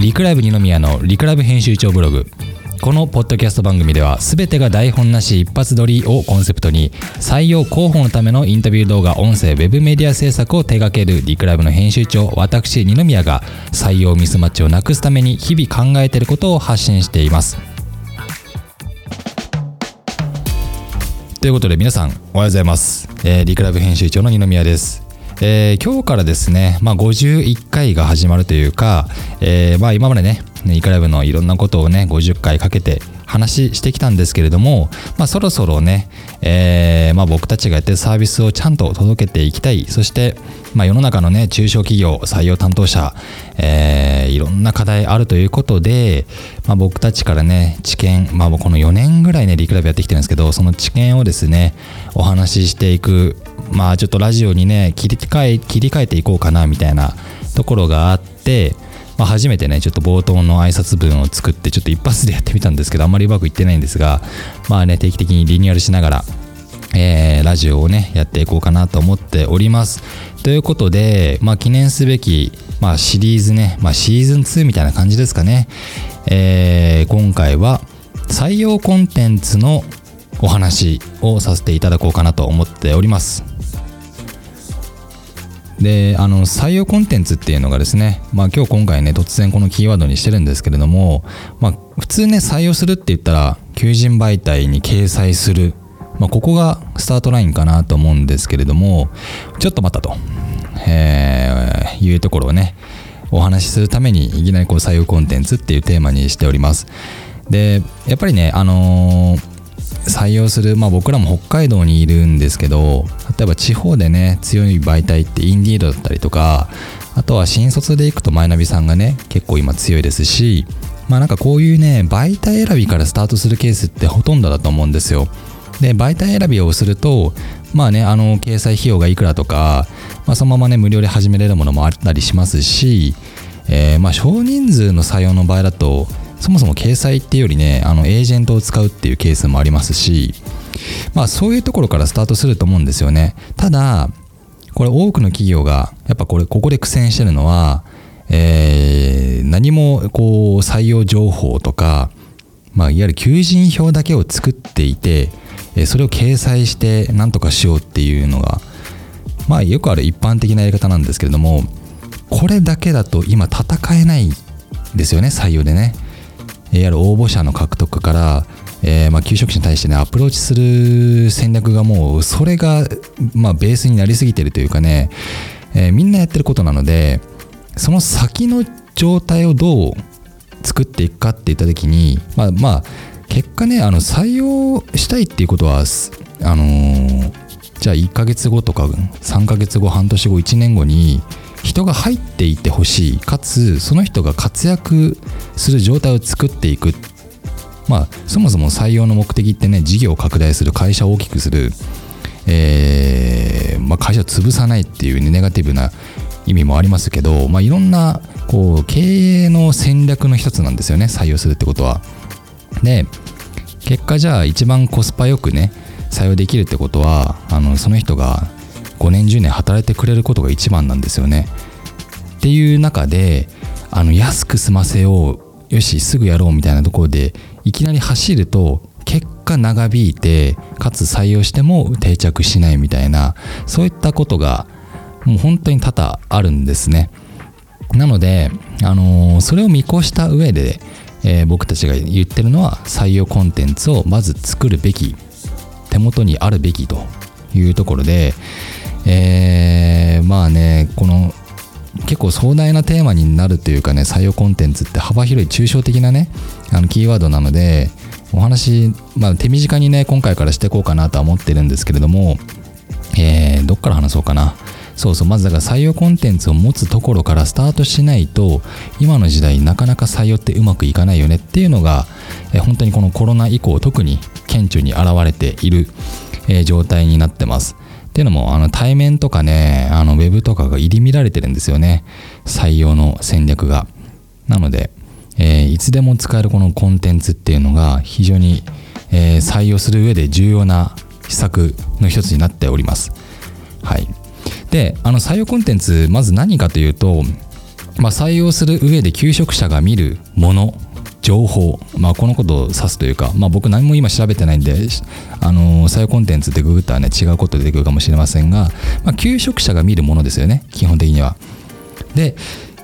リクライブ二宮のリクライブ編集長ブログ。このポッドキャスト番組では全てが台本なし一発撮りをコンセプトに採用広報のためのインタビュー動画音声ウェブメディア制作を手掛けるリクライブの編集長私二宮が採用ミスマッチをなくすために日々考えていることを発信しています。ということで皆さんおはようございます、えーリクラブ編集長の二宮です。えー今日からですね、まあ、51回が始まるというか、えーまあ、今までねイカラブのいろんなことをね50回かけて話してきたんですけれども、まあ、そろそろね、えーまあ、僕たちがやってるサービスをちゃんと届けていきたい。そして、まあ、世の中のね中小企業採用担当者、えーいろんな課題あるということで、ま、僕たちからね知見、まあ、この4年ぐらいねリクラブやってきてるんですけどその知見をですねお話ししていくまあちょっとラジオにね切り替え切り替えていこうかなみたいなところがあって、まあ、初めてねちょっと冒頭の挨拶文を作ってちょっと一発でやってみたんですけどあんまりうまくいってないんですがまあね定期的にリニューアルしながらえーラジオをねやっていこうかなと思っております。ということで、まあ、記念すべき、まあ、シリーズね、まあ、シーズン2みたいな感じですかね、えー今回は採用コンテンツのお話をさせていただこうかなと思っております。であの採用コンテンツっていうのがですね、まあ、今日今回ね突然このキーワードにしてるんですけれども、まあ、普通ね採用するって言ったら求人媒体に掲載する、まあ、ここがスタートラインかなと思うんですけれどもちょっと待ったと、えーいうところをねお話しするためにいきなりこう採用コンテンツっていうテーマにしております。でやっぱりねあのー採用する、まあ、僕らも北海道にいるんですけど例えば地方でね強い媒体ってインディードだったりとかあとは新卒で行くとマイナビさんがね結構今強いですしまあなんかこういうね媒体選びからスタートするケースってほとんどだと思うんですよ。で媒体選びをするとまあねあの掲載費用がいくらとか、まあ、そのままね無料で始めれるものもあったりしますし、えーまあ少人数の採用の場合だとそもそも掲載っていうよりねあのエージェントを使うっていうケースもありますしまあそういうところからスタートすると思うんですよね。ただこれ多くの企業がやっぱこれここで苦戦してるのは、えー何もこう採用情報とか、まあ、いわゆる求人票だけを作っていてそれを掲載して何とかしようっていうのがまあよくある一般的なやり方なんですけれどもこれだけだと今戦えないですよね採用でね。いわゆる応募者の獲得から、えーまあ、求職者に対してねアプローチする戦略がもうそれが、まあ、ベースになりすぎてるというかね、えーみんなやってることなのでその先の状態をどう作っていくかって言った時にまあまあ結果ねあの採用したいっていうことはあのーじゃあ1ヶ月後とか3ヶ月後半年後1年後に人が入っていてほしいかつその人が活躍する状態を作っていくまあそもそも採用の目的ってね事業を拡大する会社を大きくする、えーまあ、会社を潰さないっていう、ネガティブな意味もありますけど、まあ、いろんなこう経営の戦略の一つなんですよね採用するってことは。で結果じゃあ一番コスパよくね採用できるってことはあのその人が5年10年働いてくれることが一番なんですよね。っていう中であの安く済ませようよしすぐやろうみたいなところでいきなり走ると結果長引いてかつ採用しても定着しないみたいなそういったことがもう本当に多々あるんですね。なので、あのーそれを見越した上で、えー僕たちが言ってるのは採用コンテンツをまず作るべき手元にあるべきというところで、えーまあねこの結構壮大なテーマになるというかね採用コンテンツって幅広い抽象的なねあのキーワードなのでお話、まあ、手短にね今回からしていこうかなとは思ってるんですけれども、えーどっから話そうかな。そうそうまずだから採用コンテンツを持つところからスタートしないと今の時代なかなか採用ってうまくいかないよねっていうのが、えー本当にこのコロナ以降特に顕著に現れている、えー状態になってます。っていうのもあの対面とかねあのウェブとかが入り乱れてるんですよね。採用の戦略が。なので、えーいつでも使えるこのコンテンツっていうのが非常に、えー採用する上で重要な施策の一つになっております。はい、であの採用コンテンツまず何かというと、まあ、採用する上で求職者が見るもの情報、まあ、このことを指すというか、まあ、僕何も今調べてないんで、あの採用コンテンツってググったらね違うこと出てくるかもしれませんが、まあ、求職者が見るものですよね基本的には。で、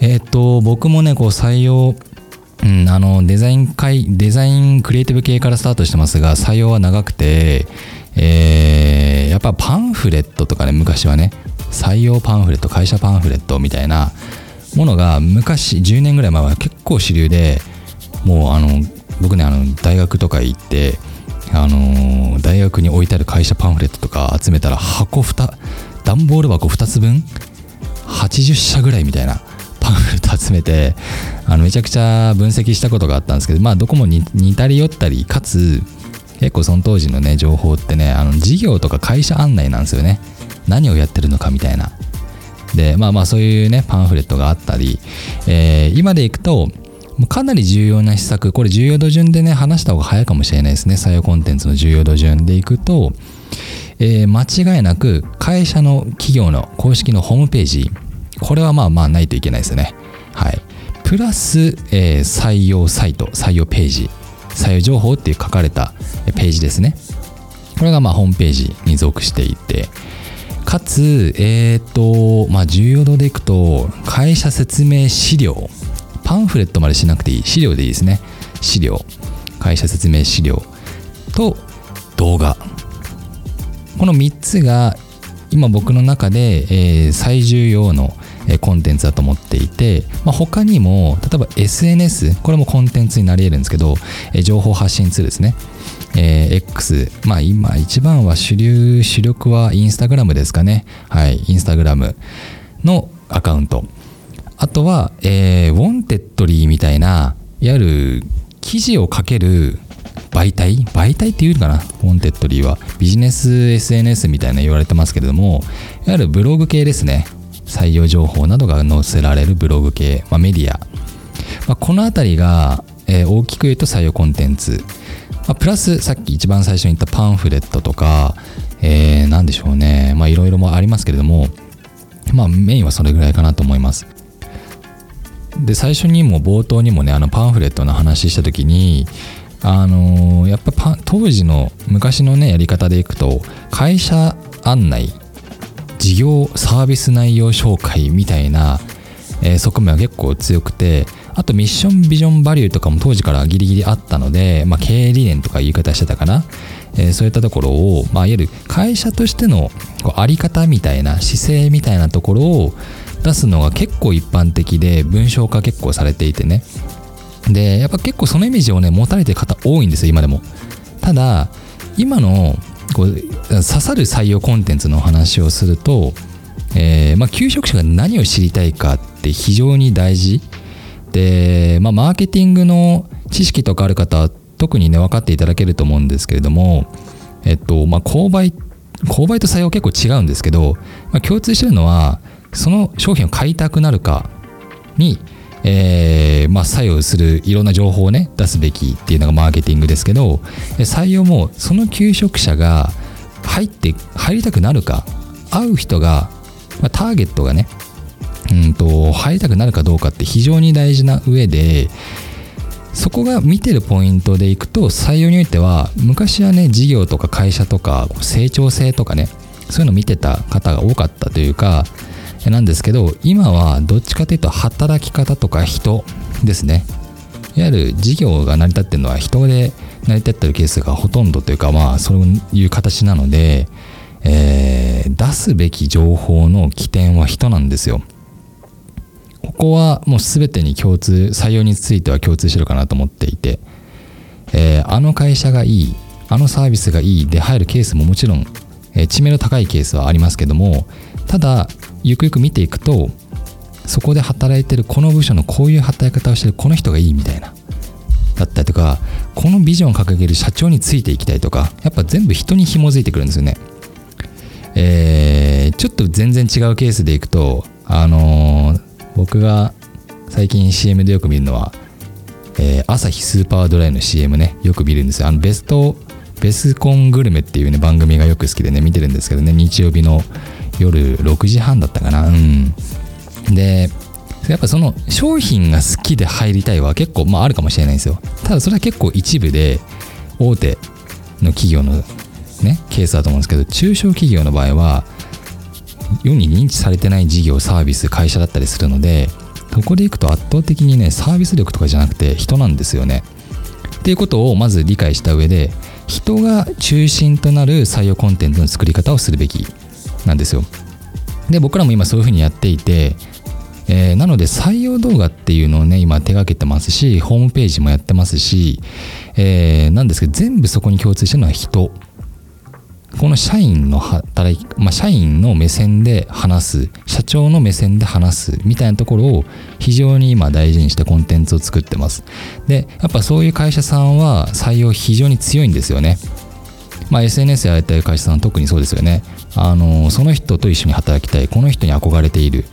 えっ、と僕もねこう採用うん、あのデザイン会デザインクリエイティブ系からスタートしてますが採用は長くて、えー、やっぱパンフレットとかね昔はね採用パンフレット会社パンフレットみたいなものが昔10年ぐらい前は結構主流でもうあの僕ねあの大学とか行ってあの大学に置いてある会社パンフレットとか集めたら箱2段ボール箱2つ分80社ぐらいみたいな パンフレット集めてあのめちゃくちゃ分析したことがあったんですけどまあどこも似たり寄ったりかつ結構その当時のね情報ってねあの事業とか会社案内なんですよね。何をやってるのかみたいな。でまあまあそういうねパンフレットがあったり、えー、今でいくとかなり重要な施策これ重要度順でね話した方が早いかもしれないですね。採用コンテンツの重要度順でいくと、えー、間違いなく会社の企業の公式のホームページこれはまあまあないといけないですね。はい。プラス、えー、採用サイト採用ページ採用情報っていう書かれたページですね。これがまあホームページに属していてかつえっ、ー、とまあ重要度でいくと会社説明資料パンフレットまでしなくていい。資料でいいですね。資料。会社説明資料。と動画。この3つが今僕の中で、え、最重要のコンテンツだと思っていて、まあ、他にも例えば SNS これもコンテンツになり得るんですけど、え、情報発信ツールですね、えー、X まあ今一番は主流主力はインスタグラムですかね。はいインスタグラムのアカウント。あとは、えー、ウォンテッドリーみたいな、いわゆる記事を書ける媒体？媒体っていうのかな？ Wantedly は。ビジネス SNS みたいな言われてますけれども、いわゆるブログ系ですね。採用情報などが載せられるブログ系、まあ、メディア。まあ、このあたりが、えー、大きく言うと採用コンテンツ。まあ、プラスさっき一番最初に言ったパンフレットとか、えー、何でしょうね。まあいろいろもありますけれども、まあメインはそれぐらいかなと思います。で最初にも冒頭にもねあのパンフレットの話した時にあのー、やっぱ当時の昔のねやり方でいくと会社案内事業サービス内容紹介みたいな、えー、側面は結構強くてあとミッションビジョンバリューとかも当時からギリギリあったので、まあ、経営理念とか言い方してたかな、えー、そういったところを、まあ、いわゆる会社としてのこうあり方みたいな姿勢みたいなところを出すのが結構一般的で文章化結構されていてね。でやっぱ結構そのイメージをね持たれてる方多いんですよ今でも。ただ今のこう刺さる採用コンテンツの話をすると、えーまあ、求職者が何を知りたいかって非常に大事。で、まあ、マーケティングの知識とかある方は特にね分かっていただけると思うんですけれどもえっとまあ購買購買と採用結構違うんですけど、まあ、共通してるのはその商品を買いたくなるかに、えー、まあ、作用するいろんな情報をね出すべきっていうのがマーケティングですけど採用もその求職者が入って入りたくなるか会う人が、まあ、ターゲットがねうんと入りたくなるかどうかって非常に大事な上でそこが見てるポイントでいくと採用においては昔はね事業とか会社とか成長性とかねそういうの見てた方が多かったというかなんですけど今はどっちかというと働き方とか人ですね。いわゆる事業が成り立ってるのは人で成り立ってるケースがほとんどというかまあそういう形なので、えー、出すべき情報の起点は人なんですよ。ここはもう全てに共通採用については共通してるかなと思っていて、えー、あの会社がいいあのサービスがいいで入るケースももちろん、えー、知名度高いケースはありますけどもただゆくゆく見ていくとそこで働いてるこの部署のこういう働き方をしてるこの人がいいみたいなだったりとかこのビジョンを掲げる社長についていきたいとかやっぱ全部人に紐づいてくるんですよね。えー、ちょっと全然違うケースでいくとあのー、僕が最近 CM でよく見るのは、えー、朝日スーパードライの CM ねよく見るんですよ。あのベストベスコングルメっていうね番組がよく好きでね見てるんですけどね日曜日の夜6時半だったかな。うん。でやっぱその商品が好きで入りたいは結構まああるかもしれないんですよ。ただそれは結構一部で大手の企業のねケースだと思うんですけど中小企業の場合は世に認知されてない事業サービス会社だったりするのでそこでいくと圧倒的にねサービス力とかじゃなくて人なんですよね。っていうことをまず理解した上で人が中心となる採用コンテンツの作り方をするべき。なんですよ。で僕らも今そういうふうにやっていてえー、なので採用動画っていうのをね今手がけてますしホームページもやってますし、えー、なんですけど全部そこに共通してるのは人。この社員の働き、まあ、社員の目線で話す社長の目線で話すみたいなところを非常に今大事にしてコンテンツを作ってます。でやっぱそういう会社さんは採用非常に強いんですよね。まあ、SNS やりたい会社さん特にそうですよね。あのその人と一緒に働きたい。この人に憧れている。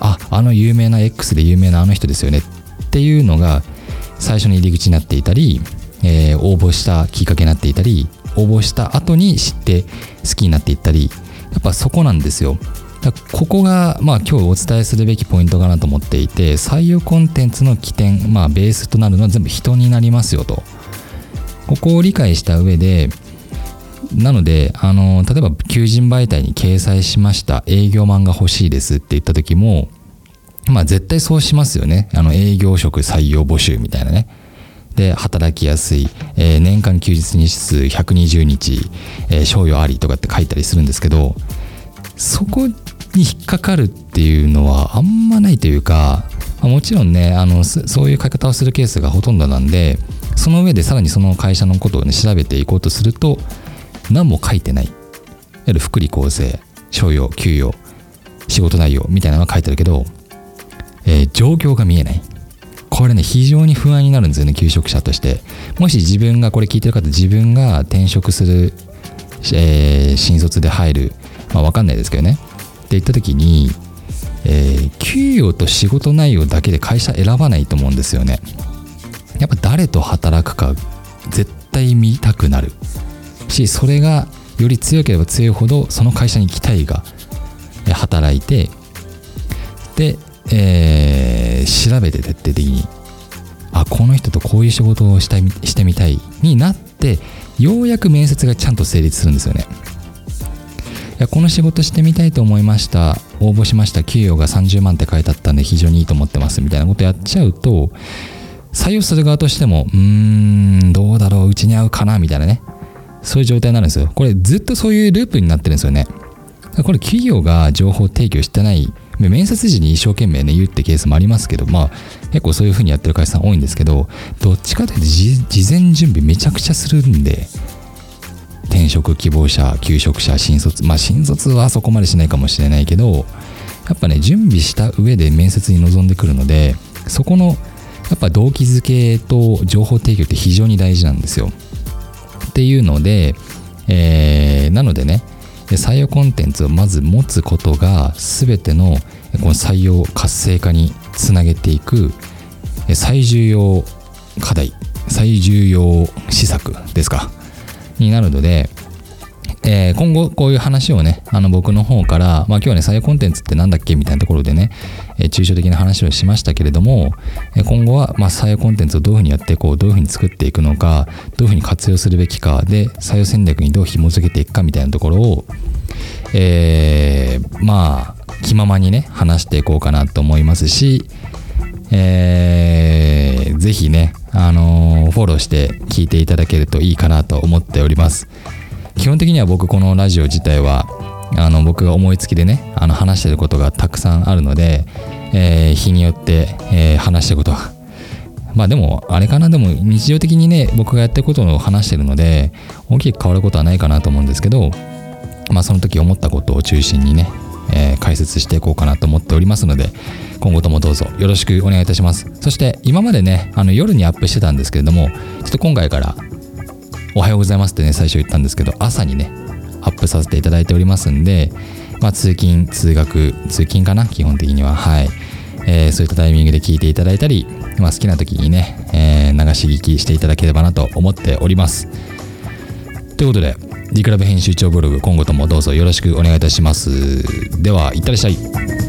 ああの有名な X で有名なあの人ですよねっていうのが最初に入り口になっていたり、えー、応募したきっかけになっていたり応募した後に知って好きになっていったり。やっぱそこなんですよ。だここが、まあ、今日お伝えするべきポイントかなと思っていて採用コンテンツの起点、まあ、ベースとなるのは全部人になりますよと。ここを理解した上でなので、あの、例えば求人媒体に掲載しました、営業マンが欲しいですって言った時も、まあ絶対そうしますよね。あの、営業職採用募集みたいなね。で、働きやすい、えー、年間休日日数120日、えー、賞与ありとかって書いたりするんですけど、そこに引っかかるっていうのはあんまないというか、ま、もちろんねあのそういう書き方をするケースがほとんどなんでその上でさらにその会社のことをね調べていこうとすると何も書いてない。いわゆる福利厚生、賞与、給与、仕事内容みたいなのが書いてあるけど、えー、状況が見えない。これね、非常に不安になるんですよね、求職者として。もし自分が、これ聞いてる方、自分が転職する、えー、新卒で入る、まあわかんないですけどね。って言った時に、えー、給与と仕事内容だけで会社選ばないと思うんですよね。やっぱ誰と働くか絶対見たくなる。しそれがより強ければ強いほどその会社に期待が働いてで、えー、調べて徹底的にあこの人とこういう仕事をしたいしてみたいになってようやく面接がちゃんと成立するんですよね。いやこの仕事してみたいと思いました。応募しました。給与が30万って書いてあったんで非常にいいと思ってます。みたいなことやっちゃうと採用する側としてもうーんどうだろう。うちに合うかな。みたいなね。そういう状態になるんですよ。これずっとそういうループになってるんですよね。これ企業が情報提供してない、面接時に一生懸命ね言うってケースもありますけど、まあ結構そういう風にやってる会社さん多いんですけど、どっちかというと事前準備めちゃくちゃするんで、転職希望者、求職者、新卒、まあ新卒はそこまでしないかもしれないけど、やっぱね、準備した上で面接に臨んでくるので、そこのやっぱ動機づけと情報提供って非常に大事なんですよ。っていうので、えー、なのでね採用コンテンツをまず持つことが全てのこの採用活性化につなげていく最重要課題最重要施策ですか？になるのでえー、今後こういう話をね、あの僕の方から、まあ今日はね、採用コンテンツってなんだっけみたいなところでね、えー、抽象的な話をしましたけれども、えー、今後は、まあ採用コンテンツをどういうふうにやっていこう、どういうふうに作っていくのか、どういうふうに活用するべきか、で、採用戦略にどう紐付けていくかみたいなところを、えー、まあ、気ままにね、話していこうかなと思いますし、えー、ぜひね、あのー、フォローして聞いていただけるといいかなと思っております。基本的には僕このラジオ自体はあの僕が思いつきでねあの話してることがたくさんあるので、えー、日によって、えー、話してることはまあでもあれかなでも日常的にね僕がやってることを話してるので大きく変わることはないかなと思うんですけどまあその時思ったことを中心にね、えー、解説していこうかなと思っておりますので今後ともどうぞよろしくお願いいたします。そして今までねあの夜にアップしてたんですけれどもちょっと今回からおはようございますってね、最初言ったんですけど、朝にね、アップさせていただいておりますんで、まあ、通勤、通学、通勤かな、基本的には。はい。えー、そういったタイミングで聞いていただいたり、まあ、好きな時にね、えー、流し聞きしていただければなと思っております。ということで D クラブ編集長ブログ今後ともどうぞよろしくお願いいたしますではいってらっしゃい